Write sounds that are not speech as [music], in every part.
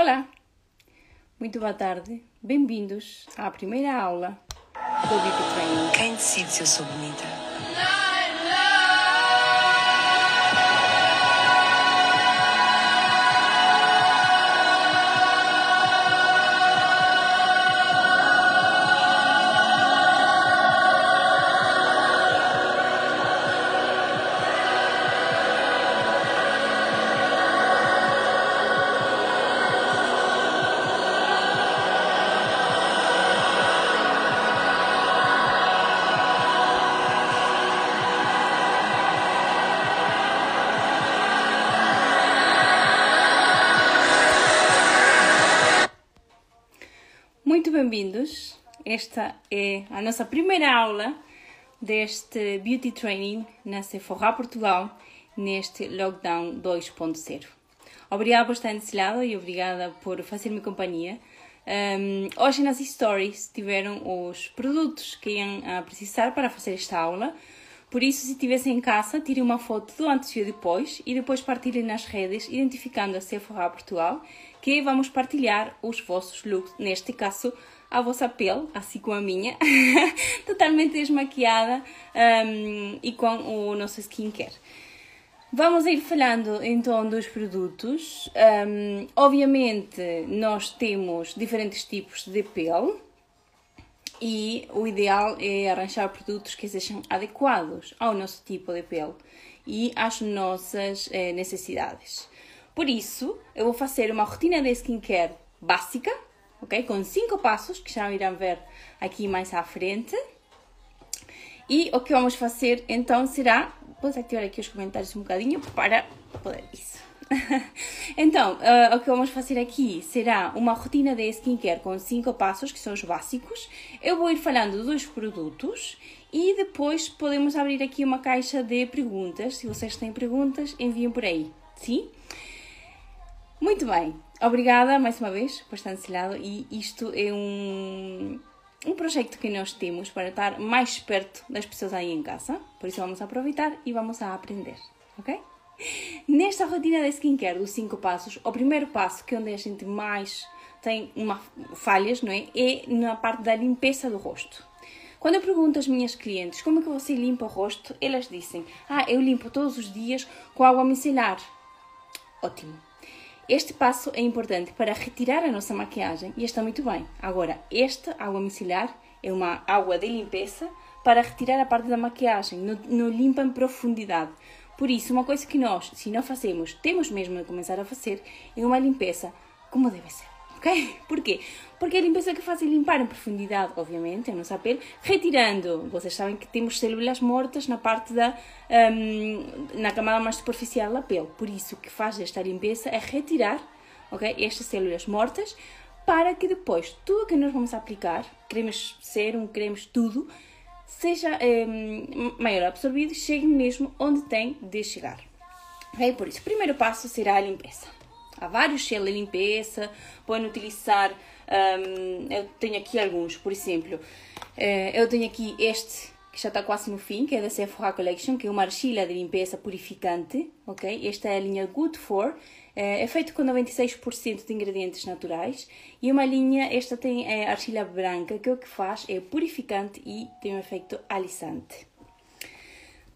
Olá, muito boa tarde, bem-vindos à primeira aula do Beauty Training. Quem decide se eu sou bonita? É a nossa primeira aula deste Beauty Training na Sephora Portugal, neste Lockdown 2.0. Obrigada por estar desse lado e obrigada por fazer-me companhia. Um, hoje nas stories tiveram os produtos que iam a precisar para fazer esta aula. Por isso, se estivessem em casa, tirem uma foto do antes e depois e depois partilhem nas redes, identificando a Sephora Portugal, que vamos partilhar os vossos looks, neste caso a vossa pele, assim como a minha, [laughs] totalmente desmaquiada um, e com o nosso skincare. Vamos ir falando então dos produtos. Um, obviamente, nós temos diferentes tipos de pele e o ideal é arranjar produtos que sejam adequados ao nosso tipo de pele e às nossas eh, necessidades. Por isso, eu vou fazer uma rotina de skincare básica, ok? Com cinco passos que já irão ver aqui mais à frente. E o que vamos fazer então será. Vou ativar aqui os comentários um bocadinho para poder. Isso. [laughs] então, uh, o que vamos fazer aqui será uma rotina de skincare com cinco passos, que são os básicos. Eu vou ir falando dos produtos e depois podemos abrir aqui uma caixa de perguntas. Se vocês têm perguntas, enviem por aí, sim? Muito bem, obrigada mais uma vez por estar desse lado e isto é um, um projeto que nós temos para estar mais perto das pessoas aí em casa, por isso vamos aproveitar e vamos a aprender, ok? Nesta rotina de skincare dos 5 passos, o primeiro passo, que é onde a gente mais tem uma, falhas, não é? É na parte da limpeza do rosto. Quando eu pergunto às minhas clientes como é que você limpa o rosto, elas dizem: Ah, eu limpo todos os dias com água micelar. Ótimo. Este passo é importante para retirar a nossa maquiagem e está muito bem. Agora, esta água micelar é uma água de limpeza para retirar a parte da maquiagem, não, limpa em profundidade. Por isso, uma coisa que nós, se não fazemos, temos mesmo de começar a fazer é uma limpeza como deve ser. Ok? Porquê? Porque é a limpeza que faz limpar em profundidade, obviamente, a nossa pele, retirando. Vocês sabem que temos células mortas na parte da. Um, na camada mais superficial da pele. Por isso, o que faz esta limpeza é retirar ok? estas células mortas para que depois tudo que nós vamos aplicar, cremes sérum, cremes, tudo, seja um, maior absorvido e chegue mesmo onde tem de chegar. Ok? Por isso, o primeiro passo será a limpeza. Há vários geles de limpeza, podem utilizar, um, eu tenho aqui alguns, por exemplo, uh, eu tenho aqui este que já está quase no fim, que é da Sephora Collection, que é uma argila de limpeza purificante, ok? Esta é a linha Good For, é feito com 96% de ingredientes naturais e uma linha, esta tem a argila branca, que o que faz é purificante e tem um efeito alisante.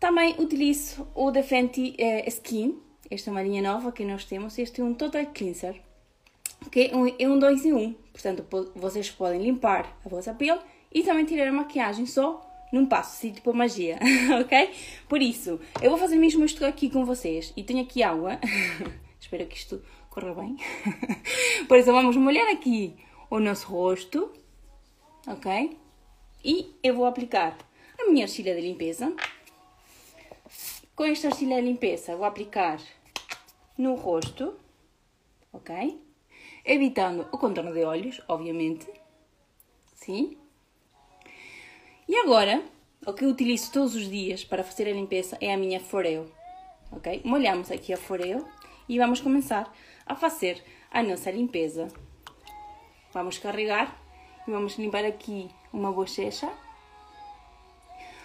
Também utilizo o da Fenty eh, Skin, esta é uma linha nova que nós temos, este é um Total Cleanser, que é um, é um 2 em 1, um. portanto vocês podem limpar a vossa pele e também tirar a maquiagem só num passo, assim, tipo magia, [laughs] ok? Por isso, eu vou fazer mesmo isto aqui com vocês e tenho aqui água, [laughs] espero que isto corra bem. [laughs] Por isso, vamos molhar aqui o nosso rosto, ok? E eu vou aplicar a minha argila de limpeza. Com esta argila de limpeza, vou aplicar no rosto, ok? Evitando o contorno de olhos, obviamente, sim? E agora, o que eu utilizo todos os dias para fazer a limpeza é a minha foreo, ok? Molhamos aqui a foreo e vamos começar a fazer a nossa limpeza. Vamos carregar e vamos limpar aqui uma bochecha.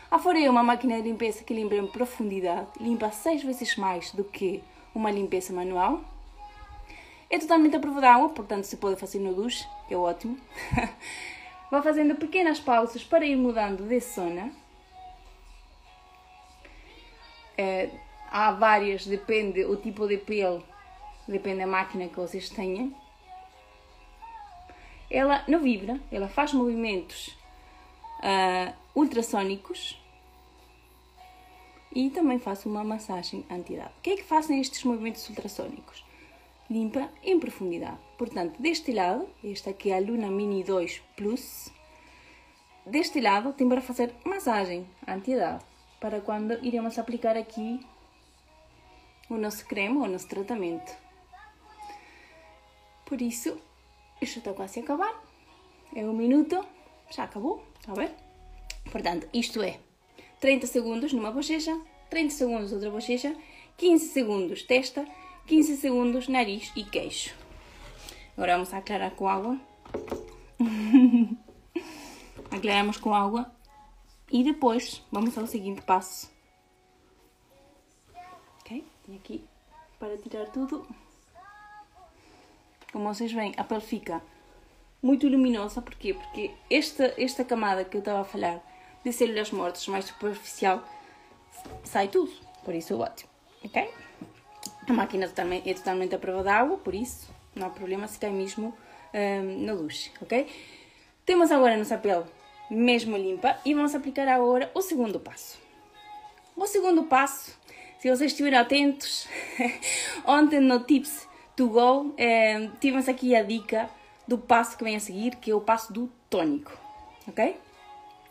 A foreo é uma máquina de limpeza que limpa em profundidade, limpa seis vezes mais do que uma limpeza manual. É totalmente a prova d'água, portanto se pode fazer no duche, que é ótimo. [laughs] Vá fazendo pequenas pausas para ir mudando de zona. É, há várias, depende o tipo de pele, depende da máquina que vocês tenham. Ela não vibra, ela faz movimentos uh, ultrassónicos e também faço uma massagem anti-idade. O que é que fazem estes movimentos ultrassónicos? Limpa em profundidade. Portanto, deste lado, esta aqui é a Luna Mini 2 Plus, deste lado tem para fazer massagem anti-idade, para quando iremos aplicar aqui o nosso creme, o nosso tratamento. Por isso, isto está quase a acabar. É um minuto, já acabou, a ver? Portanto, isto é 30 segundos numa bochecha, 30 segundos outra bochecha, 15 segundos testa, 15 segundos nariz e queixo. Agora vamos aclarar com água. [laughs] Aclaramos com água e depois vamos ao seguinte passo. Ok? Tenho aqui para tirar tudo. Como vocês veem, a pele fica muito luminosa. Porquê? Porque esta, esta camada que eu estava a falar de células mortas mais superficial, sai tudo. Por isso é ótimo. Ok? A máquina totalmente, é totalmente à prova d'água, por isso não há problema se cai mesmo um, na luz. Ok? Temos agora a nossa pele mesmo limpa e vamos aplicar agora o segundo passo. O segundo passo, se vocês estiverem atentos, [laughs] ontem no Tips to Go eh, tivemos aqui a dica do passo que vem a seguir, que é o passo do tônico, ok?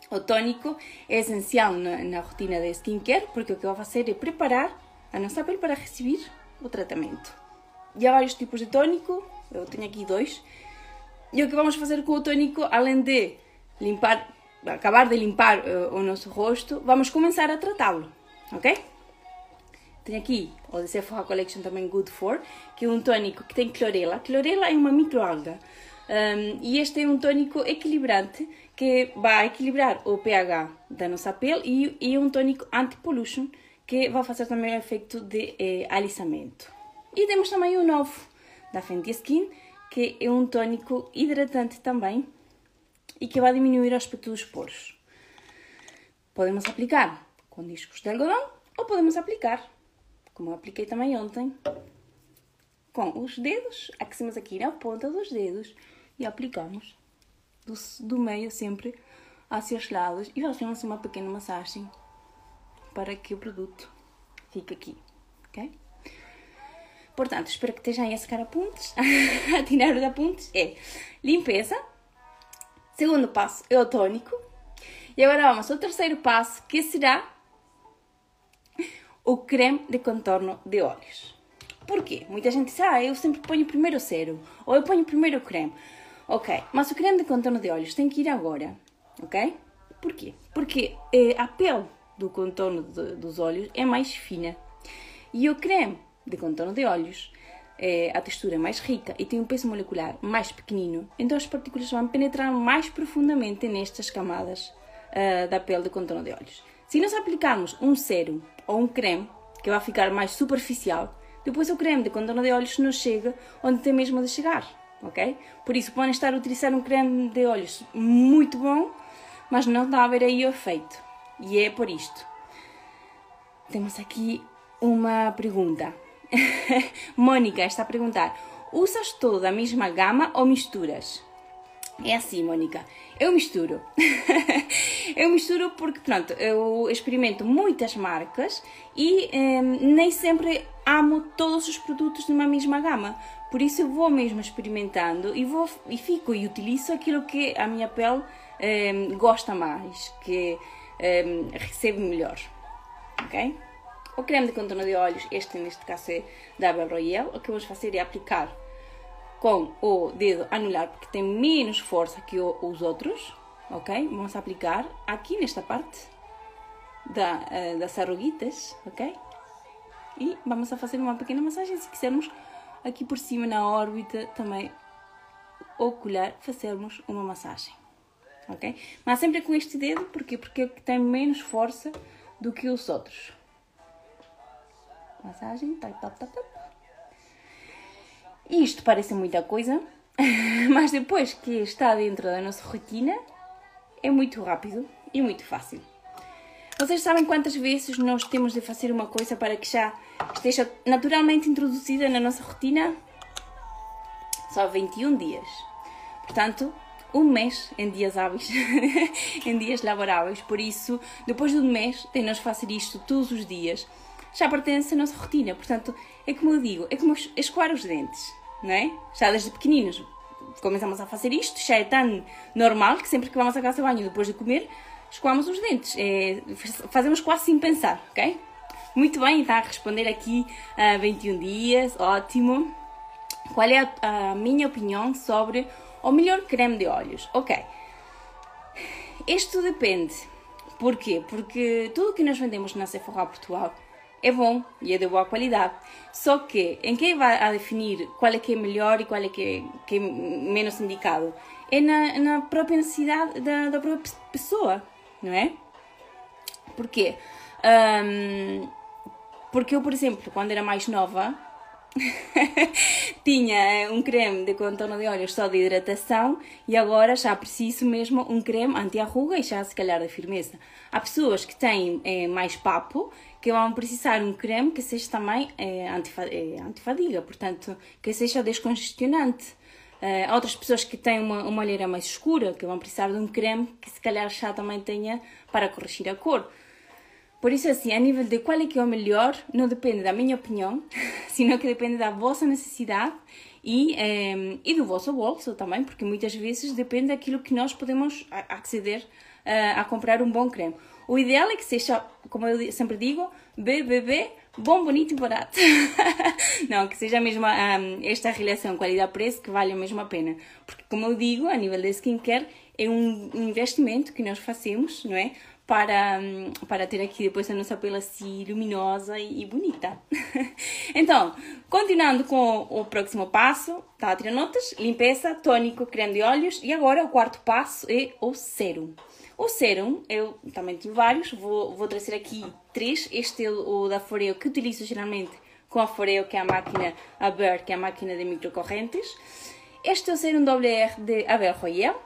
O tônico é essencial na, na rotina de skincare porque o que vai fazer é preparar a nossa pele para receber o tratamento. E há vários tipos de tônico, eu tenho aqui dois. E o que vamos fazer com o tônico, além de limpar, acabar de limpar uh, o nosso rosto, vamos começar a tratá-lo, ok? Tenho aqui o de Sephora Collection também Good For, que é um tônico que tem clorela. Clorela é uma microalga. Um, e este é um tônico equilibrante que vai equilibrar o pH da nossa pele e, e um tônico anti-pollution que vai fazer também o efeito de eh, alisamento. E temos também o novo da Fenty Skin, que é um tônico hidratante também e que vai diminuir o aspecto dos poros. Podemos aplicar com discos de algodão ou podemos aplicar, como eu apliquei também ontem, com os dedos, aximos aqui na ponta dos dedos e aplicamos do, do meio sempre hacia os lados e fazemos uma pequena massagem para que o produto fique aqui, ok? Portanto, espero que estejam a secar apontes, [laughs] a tirar os apontes. É limpeza. Segundo passo é o tônico. E agora vamos ao terceiro passo, que será o creme de contorno de olhos. Porquê? Muita gente diz, ah, eu sempre ponho primeiro o cero, ou eu ponho primeiro o creme. Ok, mas o creme de contorno de olhos tem que ir agora, ok? Porquê? Porque eh, a pele do contorno de, dos olhos é mais fina e o creme de contorno de olhos eh, a textura é mais rica e tem um peso molecular mais pequenino, então as partículas vão penetrar mais profundamente nestas camadas uh, da pele de contorno de olhos. Se nós aplicarmos um sérum ou um creme, que vai ficar mais superficial, depois o creme de contorno de olhos não chega onde tem mesmo de chegar ok? Por isso podem estar a utilizar um creme de olhos muito bom, mas não está a ver aí o efeito. E é por isto. Temos aqui uma pergunta. [laughs] Mônica está a perguntar: usas toda a mesma gama ou misturas? É assim, Mônica. Eu misturo. [laughs] eu misturo porque, pronto, eu experimento muitas marcas e eh, nem sempre amo todos os produtos de uma mesma gama. Por isso eu vou mesmo experimentando e, vou, e fico e utilizo aquilo que a minha pele eh, gosta mais, que eh, recebe melhor. Ok? O creme de contorno de olhos, este neste caso é da Belle Royale, o que vamos fazer é aplicar com o dedo anular, porque tem menos força que os outros, ok? Vamos aplicar aqui nesta parte da, uh, das arruguitas, ok? E vamos a fazer uma pequena massagem se quisermos aqui por cima na órbita também ocular fazermos uma massagem. Ok? Mas sempre com este dedo, porquê? Porque tem menos força do que os outros. Massagem, tap, tap, tap, tap. Isto parece muita coisa, [laughs] mas depois que está dentro da nossa rotina, é muito rápido e muito fácil. Vocês sabem quantas vezes nós temos de fazer uma coisa para que já esteja naturalmente introduzida na nossa rotina? Só 21 dias. Portanto, um mês em dias hábeis, [laughs] em dias laboráveis. Por isso, depois de um mês, de fazer isto todos os dias. Já pertence à nossa rotina. Portanto, é como eu digo, é como escoar os dentes, não é? Já desde pequeninos começamos a fazer isto, já é tão normal que sempre que vamos à casa de banho depois de comer, escoamos os dentes. É, fazemos quase sem pensar, ok? Muito bem, está a responder aqui a 21 dias, ótimo. Qual é a, a minha opinião sobre o melhor creme de olhos? Ok. Isto depende. Porquê? Porque tudo que nós vendemos na Sephora Portugal é bom e é de boa qualidade. Só que em quem vai a definir qual é que é melhor e qual é que é, que é menos indicado é na, na própria necessidade da, da própria pessoa não é? Porquê? Um, porque eu, por exemplo, quando era mais nova, [laughs] tinha um creme de contorno de olhos só de hidratação e agora já preciso mesmo um creme anti-arruga e já se calhar de firmeza. Há pessoas que têm é, mais papo que vão precisar um creme que seja também é, antifadiga, portanto, que seja descongestionante. Uh, outras pessoas que têm uma, uma olheira mais escura, que vão precisar de um creme que se calhar já também tenha para corrigir a cor. Por isso, assim, a nível de qual é que é o melhor, não depende da minha opinião, [laughs] sino que depende da vossa necessidade e, um, eh, e do vosso bolso também, porque muitas vezes depende daquilo que nós podemos acceder uh, a comprar um bom creme. O ideal é que seja, como eu sempre digo, BBB bom, bonito e barato. [laughs] não, que seja mesmo um, esta relação qualidade-preço que vale mesmo a pena. Porque, como eu digo, a nível de skincare, é um investimento que nós fazemos, não é? Para, para ter aqui depois a nossa pele assim luminosa e, e bonita. [laughs] então, continuando com o próximo passo, tá a tirar notas? Limpeza, tônico, creme de olhos e agora o quarto passo é o sérum. O sérum, eu também tive vários, vou, vou trazer aqui Este é o da Foreo que utilizo geralmente com a Foreo, que é a máquina Aber, que é a máquina de microcorrentes. Este é o sérum WR de Aber Royal.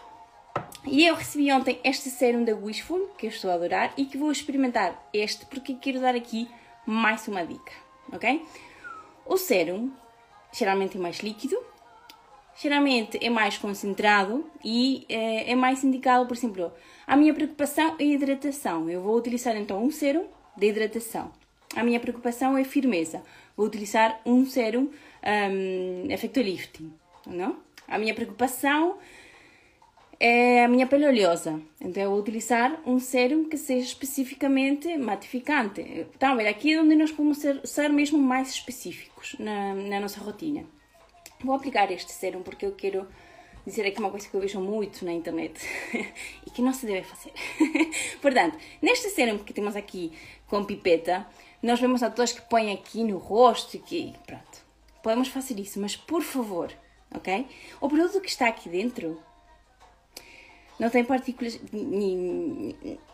E eu recebi ontem este sérum da Wishful, que eu estou a adorar, e que vou experimentar este porque quero dar aqui mais uma dica, ok? O sérum geralmente é mais líquido, geralmente é mais concentrado e é, é mais indicado, por exemplo, a minha preocupação é hidratação. Eu vou utilizar então um sérum de hidratação. A minha preocupação é firmeza. Vou utilizar um sérum um, efeito lifting, não? A minha preocupação é a minha pele oleosa. Então eu vou utilizar um sérum que seja especificamente matificante. Então, aqui é onde nós podemos ser, ser mesmo mais específicos na, na nossa rotina. Vou aplicar este sérum porque eu quero dizer aqui uma coisa que eu vejo muito na internet [laughs] e que não se deve fazer. [laughs] Portanto, neste sérum que temos aqui com pipeta, nós vemos a todos que põem aqui no rosto e que pronto. Podemos fazer isso, mas por favor, ok? O produto que está aqui dentro não tem partículas,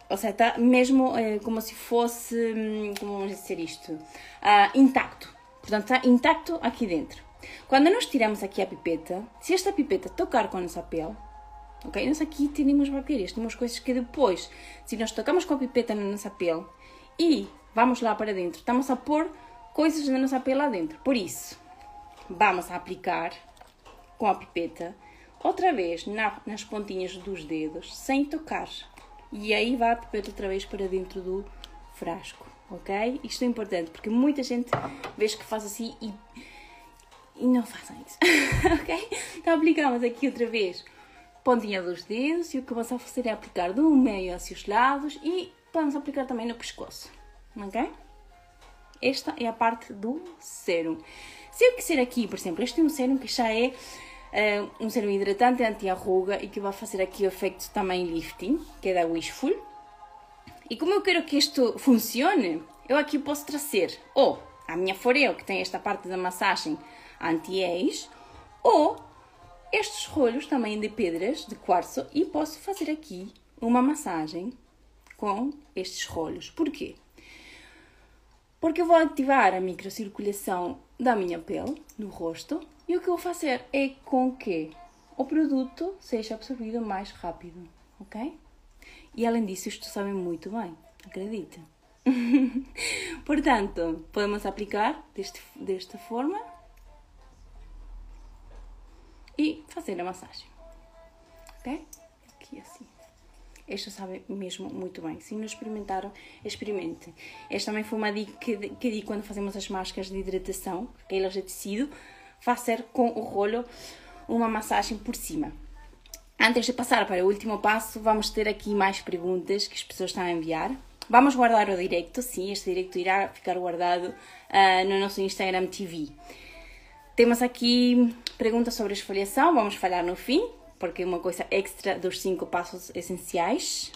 ou seja, está mesmo é, como se fosse, hum, como vamos dizer isto, uh, intacto. Portanto, está intacto aqui dentro. Quando nós tiramos aqui a pipeta, se esta pipeta tocar com a nossa pele, ok? Nós aqui temos bactérias, temos coisas que depois, se nós tocamos com a pipeta na nossa pele e vamos lá para dentro, estamos a pôr coisas na nossa pele lá dentro. Por isso, vamos aplicar com a pipeta outra vez na, nas pontinhas dos dedos, sem tocar. E aí vai a pipeta outra vez para dentro do frasco, ok? Isto é importante porque muita gente vê que faz assim e e não façam isso, [laughs] ok? Então aplicamos aqui outra vez pontinha dos dedos e o que vamos fazer é aplicar do meio hacia os lados e vamos aplicar também no pescoço, ok? Esta é a parte do sérum. Se eu quiser aqui, por exemplo, este é um sérum que já é uh, um sérum hidratante anti-arruga e que vai fazer aqui o efeito também lifting, que é da Wishful. E como eu quero que isto funcione, eu aqui posso trazer ou a minha Foreo, que tem esta parte da massagem anti-age, ou estes rolhos também de pedras de quartzo e posso fazer aqui uma massagem com estes rolhos. Porquê? Porque eu vou ativar a microcirculação da minha pele, no rosto, e o que eu vou fazer é com que o produto seja absorvido mais rápido, ok? E além disso, isto sabe muito bem, acredita. [laughs] Portanto, podemos aplicar deste, desta forma e fazer a massagem, ok? Aqui assim. Esta sabe mesmo muito bem. Se não experimentaram, experimente. Esta também foi uma dica que, que di quando fazemos as máscaras de hidratação, aquelas de tecido, fazer com o rolo uma massagem por cima. Antes de passar para o último passo, vamos ter aqui mais perguntas que as pessoas estão a enviar. Vamos guardar o directo, sim, este directo irá ficar guardado uh, no nosso Instagram TV. Temos aqui perguntas sobre esfoliação, vamos falar no fim porque é uma coisa extra dos cinco passos essenciais.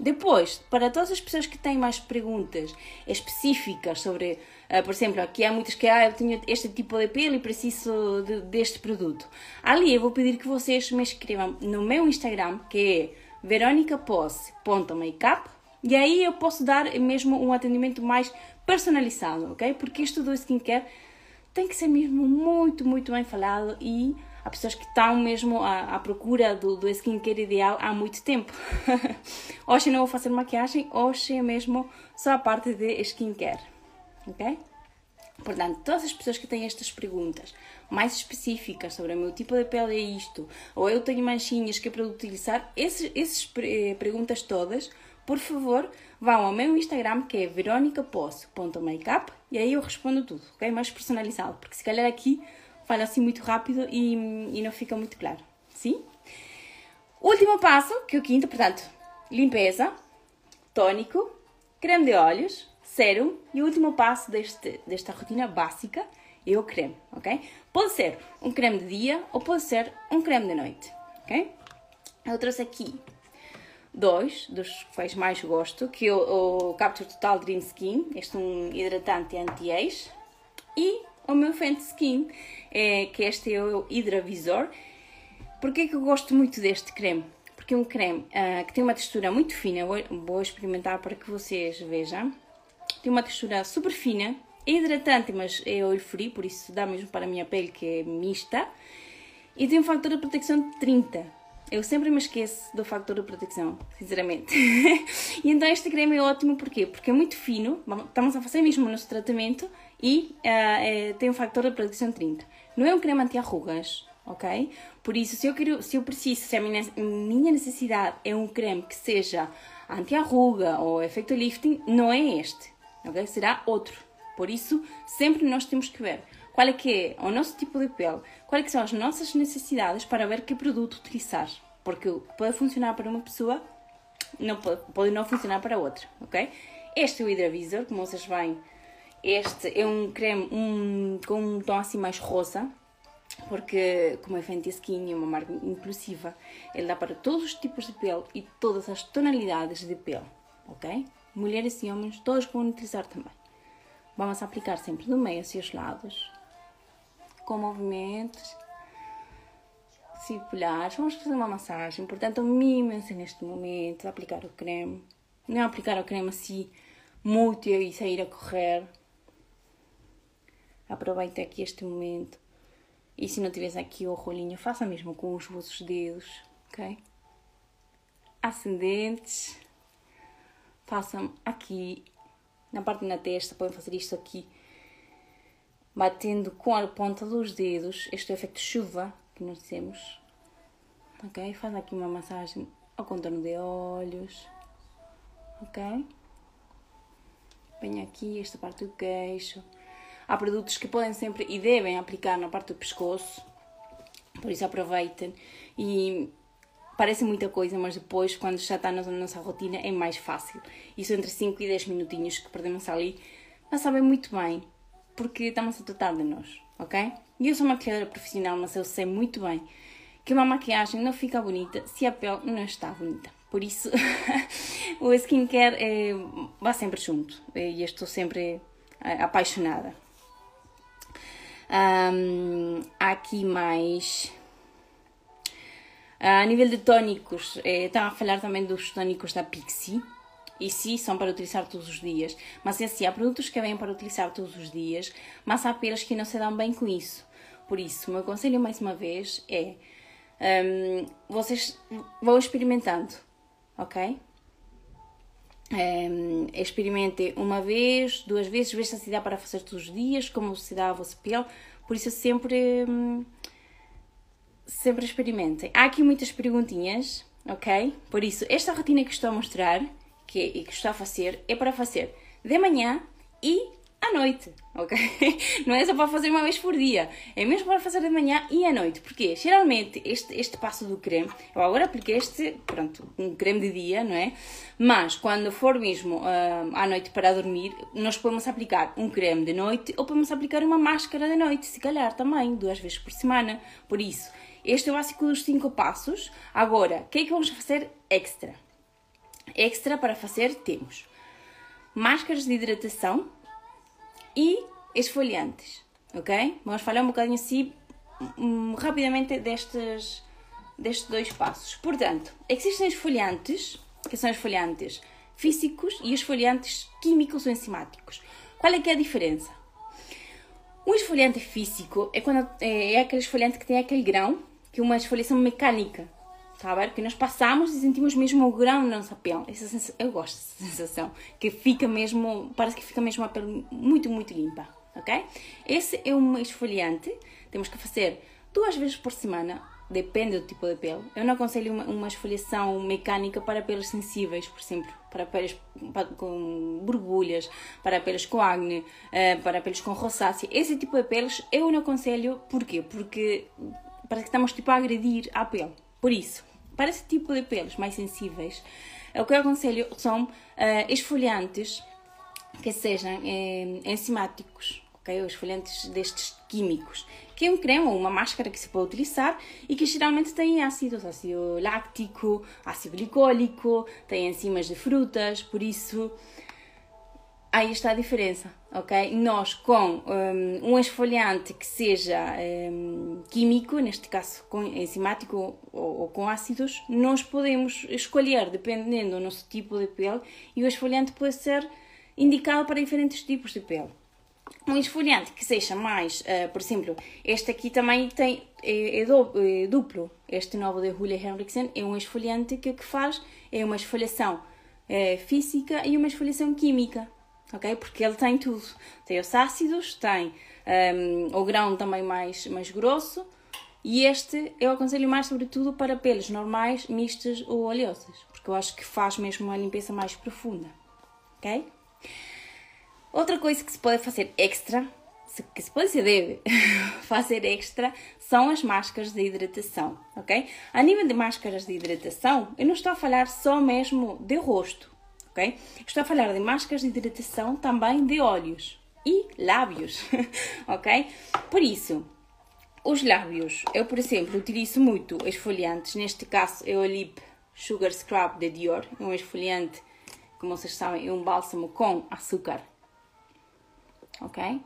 Depois, para todas as pessoas que têm mais perguntas específicas sobre, uh, por exemplo, aqui há muitas que ah, eu tenho este tipo de pele e preciso de, deste produto. Ali eu vou pedir que vocês me escrevam no meu Instagram, que é veronicapose.makeup, e aí eu posso dar mesmo um atendimento mais personalizado, ok? Porque isto do skincare tem que ser mesmo muito, muito bem falado e Há pessoas que estão mesmo à, à procura do, do skincare ideal há muito tempo. [laughs] hoje não vou fazer maquiagem, hoje é mesmo só a parte de skincare. Ok? Portanto, todas as pessoas que têm estas perguntas mais específicas sobre o meu tipo de pele é isto, ou eu tenho manchinhas que é para utilizar, essas, essas eh, perguntas todas, por favor, vão ao meu Instagram que é veronicaposso.makeup e aí eu respondo tudo, ok? Mais personalizado, porque se calhar aqui fala assim muito rápido e, e não fica muito claro. Sim? Último passo, que é o quinto, portanto, limpeza, tônico, creme de olhos, sérum e o último passo deste, desta rotina básica é o creme, ok? Pode ser um creme de dia ou pode ser um creme de noite, ok? Eu trouxe aqui dois dos quais mais gosto, que é o, o Capture Total Dream Skin, este é um hidratante anti-age, e o meu Fenty Skin, é, que este é o Hidravisor. Porquê que eu gosto muito deste creme? Porque é um creme uh, que tem uma textura muito fina, vou, vou experimentar para que vocês vejam. Tem uma textura super fina, é hidratante, mas é oil free, por isso dá mesmo para a minha pele que é mista. E tem um fator de proteção de 30. Eu sempre me esqueço do fator de proteção, sinceramente. [laughs] e então este creme é ótimo, porquê? Porque é muito fino, estamos a fazer mesmo o nosso tratamento e uh, é, tem um fator de proteção 30. Não é um creme anti-arrugas, ok? Por isso, se eu, quero, se eu preciso, se a minha, minha necessidade é um creme que seja anti-arruga ou efeito lifting, não é este, ok? Será outro. Por isso, sempre nós temos que ver qual é que é o nosso tipo de pele, quais é são as nossas necessidades para ver que produto utilizar. Porque pode funcionar para uma pessoa, não pode, pode não funcionar para outra, ok? Este é o Hidravisor, como vocês veem, este é um creme um, com um tom assim mais rosa, porque como é Fenty Skin é uma marca inclusiva, ele dá para todos os tipos de pele e todas as tonalidades de pele, ok? Mulheres e homens, todos vão utilizar também. Vamos aplicar sempre do meio hacia os lados, com movimentos circulares. Vamos fazer uma massagem, portanto, mimem-se neste momento, aplicar o creme. Não aplicar o creme assim muito e sair a correr. Aproveite aqui este momento. E se não tivesse aqui o rolinho, faça mesmo com os vossos dedos, ok? Ascendentes. Façam aqui, na parte da testa, podem fazer isto aqui batendo com a ponta dos dedos, este é o efeito chuva que nós dizemos. Ok? Faz aqui uma massagem ao contorno de olhos. Ok? Vem aqui esta parte do queixo. Há produtos que podem sempre e devem aplicar na parte do pescoço. Por isso aproveitem. E parece muita coisa, mas depois, quando já está na nossa rotina, é mais fácil. Isso entre 5 e 10 minutinhos que perdemos ali, mas sabem muito bem porque estamos a tratar de nós, ok? E eu sou maquiadora profissional, mas eu sei muito bem que uma maquiagem não fica bonita se a pele não está bonita. Por isso, [laughs] o skincare é, vai sempre junto e estou sempre é, apaixonada. Um, há aqui mais. A nível de tónicos, eh, estava a falar também dos tónicos da Pixie. E sim, são para utilizar todos os dias. Mas assim, há produtos que vêm para utilizar todos os dias, mas há peles que não se dão bem com isso. Por isso, o meu conselho mais uma vez é um, vocês vão experimentando, ok? Um, experimentem uma vez, duas vezes, veja se dá para fazer todos os dias, como se dá a vossa pele. Por isso, sempre, um, sempre experimentem. Há aqui muitas perguntinhas, ok? Por isso, esta rotina que estou a mostrar que, que estou a fazer é para fazer de manhã e à noite, ok? [laughs] Não é só para fazer uma vez por dia, é mesmo para fazer de manhã e à noite. Porque geralmente este, este passo do creme, eu agora apliquei este, pronto, um creme de dia, não é? Mas quando for mesmo uh, à noite para dormir, nós podemos aplicar um creme de noite ou podemos aplicar uma máscara de noite, se calhar também, duas vezes por semana. Por isso, este é o básico dos cinco passos. Agora, o que é que vamos fazer extra? Extra para fazer temos máscaras de hidratação, e esfoliantes, ok? Vamos falar um bocadinho assim um, rapidamente destes, destes dois passos. Portanto, existem esfoliantes, que são esfoliantes físicos e esfoliantes químicos ou enzimáticos. Qual é que é a diferença? Um esfoliante físico é, quando, é, é aquele esfoliante que tem aquele grão, que é uma esfoliação mecânica, Tá ver? Que nós passamos e sentimos mesmo o grão na nossa pele. Essa sensação, eu gosto dessa sensação. Que fica mesmo, parece que fica mesmo a pele muito, muito limpa. Ok? Esse é um esfoliante. Temos que fazer duas vezes por semana. Depende do tipo de pele. Eu não aconselho uma, uma esfoliação mecânica para peles sensíveis, por exemplo, para peles com borbulhas, para peles com acne, eh, para peles com rosácea. Esse tipo de peles eu não aconselho. Porquê? Porque parece que estamos tipo a agredir a pele. Por isso, para esse tipo de pelos mais sensíveis, o que eu aconselho são uh, esfoliantes que sejam eh, enzimáticos, ok? Os esfoliantes destes químicos, que é um creme ou uma máscara que se pode utilizar e que geralmente tem ácidos, ácido láctico, ácido glicólico, tem enzimas de frutas, por isso aí está a diferença, ok? Nós com um, um esfoliante que seja um, químico, neste caso com enzimático ou, ou, com ácidos, nós podemos escolher dependendo do nosso tipo de pele e o esfoliante pode ser indicado para diferentes tipos de pele. Um esfoliante que seja mais, uh, por exemplo, este aqui também tem, é, é, é duplo. Este novo de Julia Henriksen é um esfoliante que que faz é uma esfoliação é, física e uma esfoliação química ok? Porque ele tem tudo. Tem os ácidos, tem um, o grão também mais, mais grosso e este eu aconselho mais sobretudo para peles normais, mistas ou oleosas, porque eu acho que faz mesmo uma limpeza mais profunda, ok? Outra coisa que se pode fazer extra, que se pode e se deve [laughs] fazer extra, são as máscaras de hidratação, ok? A nível de máscaras de hidratação, eu não estou a falar só mesmo de rosto, ok? Estou a falar de máscaras de hidratação também de olhos e lábios, [laughs] ok? Por isso, os lábios, eu por exemplo utilizo muito esfoliantes, neste caso é o Lip Sugar Scrub de Dior, é um esfoliante, como vocês sabem, é um bálsamo com açúcar, ok?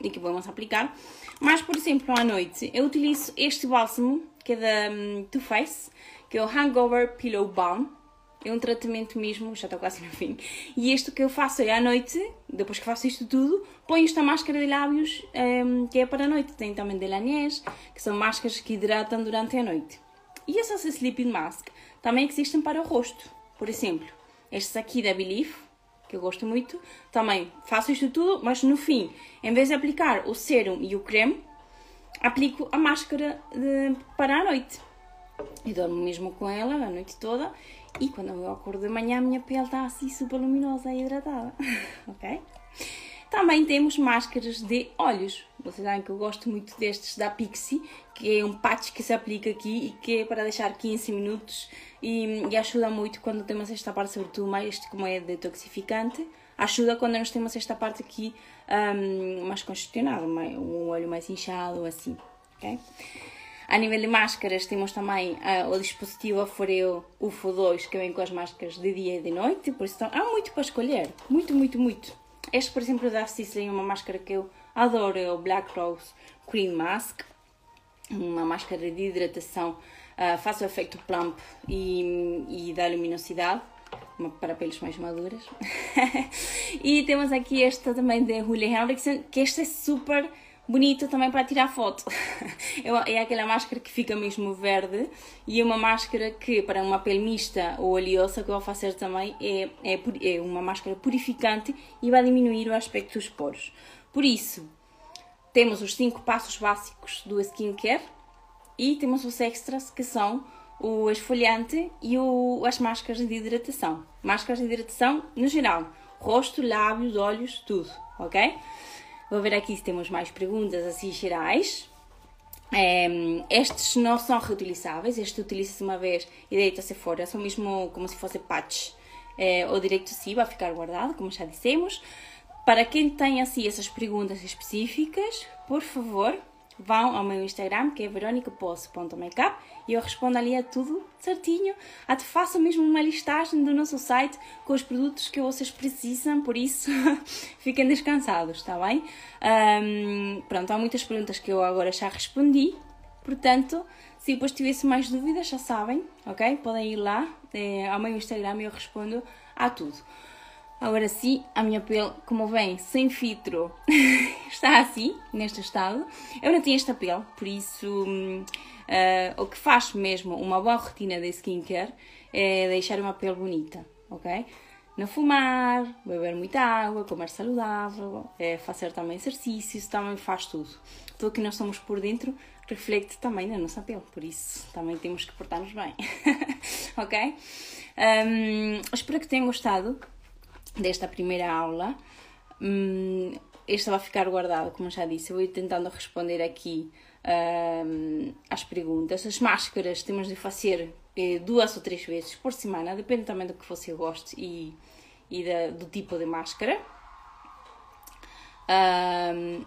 E que vamos aplicar. Mas, por exemplo, à noite, eu utilizo este bálsamo, que é da um, Too Faced, que é o Hangover Pillow Balm, é um tratamento mesmo, já estou quase no fim. E isto que eu faço é à noite, depois que faço isto tudo, ponho esta máscara de lábios um, ehm, que é para a noite. Tem também de que são máscaras que hidratam durante a noite. E essas sleeping mask também existem para o rosto. Por exemplo, estes aqui da Belief, que eu gosto muito, também faço isto tudo, mas no fim, em vez de aplicar o sérum e o creme, aplico a máscara de, para a noite. E dormo mesmo com ela a noite toda e quando eu acordo de manhã, a minha pele está assim super luminosa e hidratada. [laughs] ok? Também temos máscaras de olhos. Vocês sabem que eu gosto muito destes da Pixie, que é um patch que se aplica aqui e que é para deixar 15 minutos e, e ajuda muito quando temos esta parte, sobretudo mais como é detoxificante. Ajuda quando nós temos esta parte aqui um, mais congestionada, um olho mais inchado, assim. ok? A nível de máscaras, temos também uh, o dispositivo Aforeo UFO 2, que vem com as máscaras de dia e de noite, por isso há muito para escolher, muito, muito, muito. Este, por exemplo, da Sisley, uma máscara que eu adoro, é o Black Rose Cream Mask, uma máscara de hidratação, uh, faz o efeito plump e, e dá luminosidade, para peles mais maduras. [laughs] e temos aqui esta também de Julia Henriksen, que esta é super bonito também para tirar foto. [laughs] é aquela máscara que fica mesmo verde e é uma máscara que, para uma pele mista ou oleosa, que eu vou fazer também, é, é, é uma máscara purificante e vai diminuir o aspecto dos poros. Por isso, temos os 5 passos básicos do skincare e temos os extras que são o esfoliante e o, as máscaras de hidratação. Máscaras de hidratação no geral, rosto, lábios, olhos, tudo, ok? Vou ver aqui se temos mais perguntas assim gerais. É, estes não são reutilizáveis, este utiliza-se uma vez e deita-se fora, são mesmo como se fosse patch é, ou direito sim, vai ficar guardado, como já dissemos. Para quem tem assim essas perguntas específicas, por favor, vão ao meu Instagram, que é veronicapoço.makeup, e eu respondo ali a tudo certinho. Até faço mesmo uma listagem do nosso site com os produtos que vocês precisam, por isso [laughs] fiquem descansados, está bem? Um, pronto, há muitas perguntas que eu agora já respondi, portanto, se depois tivesse mais dúvidas, já sabem, ok? Podem ir lá é, ao meu Instagram e eu respondo a tudo. Agora sim, a minha pele, como vem, sem filtro, [laughs] está assim, neste estado. Eu não tinha esta pele, por isso uh, o que faz mesmo uma boa rotina de skincare é deixar uma pele bonita, ok? Não fumar, beber muita água, comer saudável, é fazer também exercícios, também faz tudo. Tudo que nós somos por dentro reflete também na nossa pele, por isso também temos que portar-nos bem, [laughs] ok? Um, espero que tenham gostado desta primeira aula. Hum, este vai ficar guardado, como já disse. Eu vou ir tentando responder aqui hum, às perguntas. As máscaras temos de fazer eh, duas ou três vezes por semana, depende também do que você goste e, e da, do tipo de máscara. Um,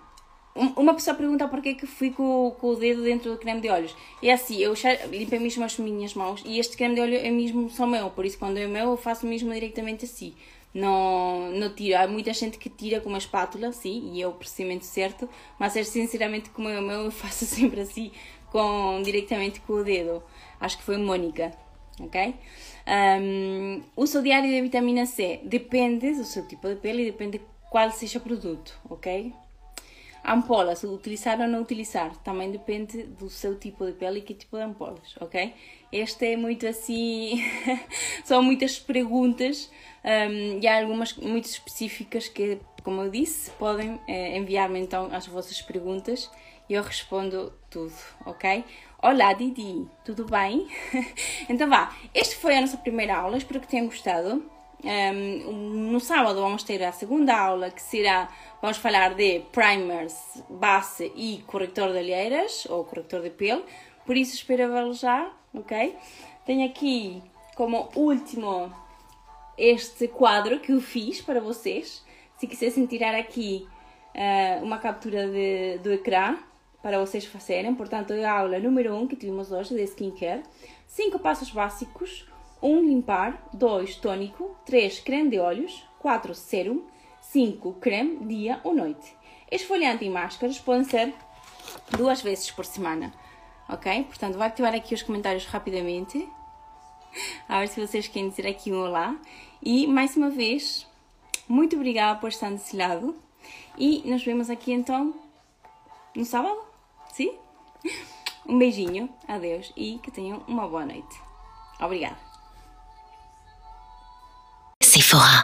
uma pessoa pergunta porquê que fui com, com, o dedo dentro do creme de olhos. É assim, eu limpei mesmo as minhas mãos e este creme de olho é mesmo só meu, por isso quando é meu eu faço mesmo diretamente assim não, não tiro. Há muita gente que tira com uma espátula, sim, e é o procedimento certo, mas é sinceramente como meu, eu faço [laughs] sempre assim, com, diretamente com o dedo. Acho que foi Mônica, ok? Um, uso diário de vitamina C depende do seu tipo de pele e depende qual seja o produto, ok? Ampolas, utilizar ou não utilizar, também depende do seu tipo de pele e que tipo de ampolas, ok? Este é muito assim, [laughs] são muitas perguntas um, e há algumas muito específicas que, como eu disse, podem eh, enviar-me então as vossas perguntas e eu respondo tudo, ok? Olá Didi, tudo bem? [laughs] então vá, esta foi a nossa primeira aula, espero que tenham gostado. Um, no sábado vamos ter a segunda aula que será, vamos falar de primers, base e corretor de olheiras ou corretor de pele, por isso espero vê-lo já, ok? Tenho aqui como último este quadro que eu fiz para vocês. Se quisessem tirar aqui uh, uma captura de, do ecrã para vocês fazerem. Portanto, é a aula número 1 um que tivemos hoje de skincare. 5 passos básicos. 1. Um, limpar. 2. Tônico. 3. Creme de olhos. 4. Sérum. 5. Creme dia ou noite. Esfoliante e máscaras podem ser duas vezes por semana. Ok? Portanto, vou ativar aqui os comentários rapidamente. A ver se vocês querem dizer aqui um olá. E mais uma vez, muito obrigada por estar desse lado. E nos vemos aqui então no sábado. Sim? Um beijinho, adeus e que tenham uma boa noite. Obrigada. Sephora.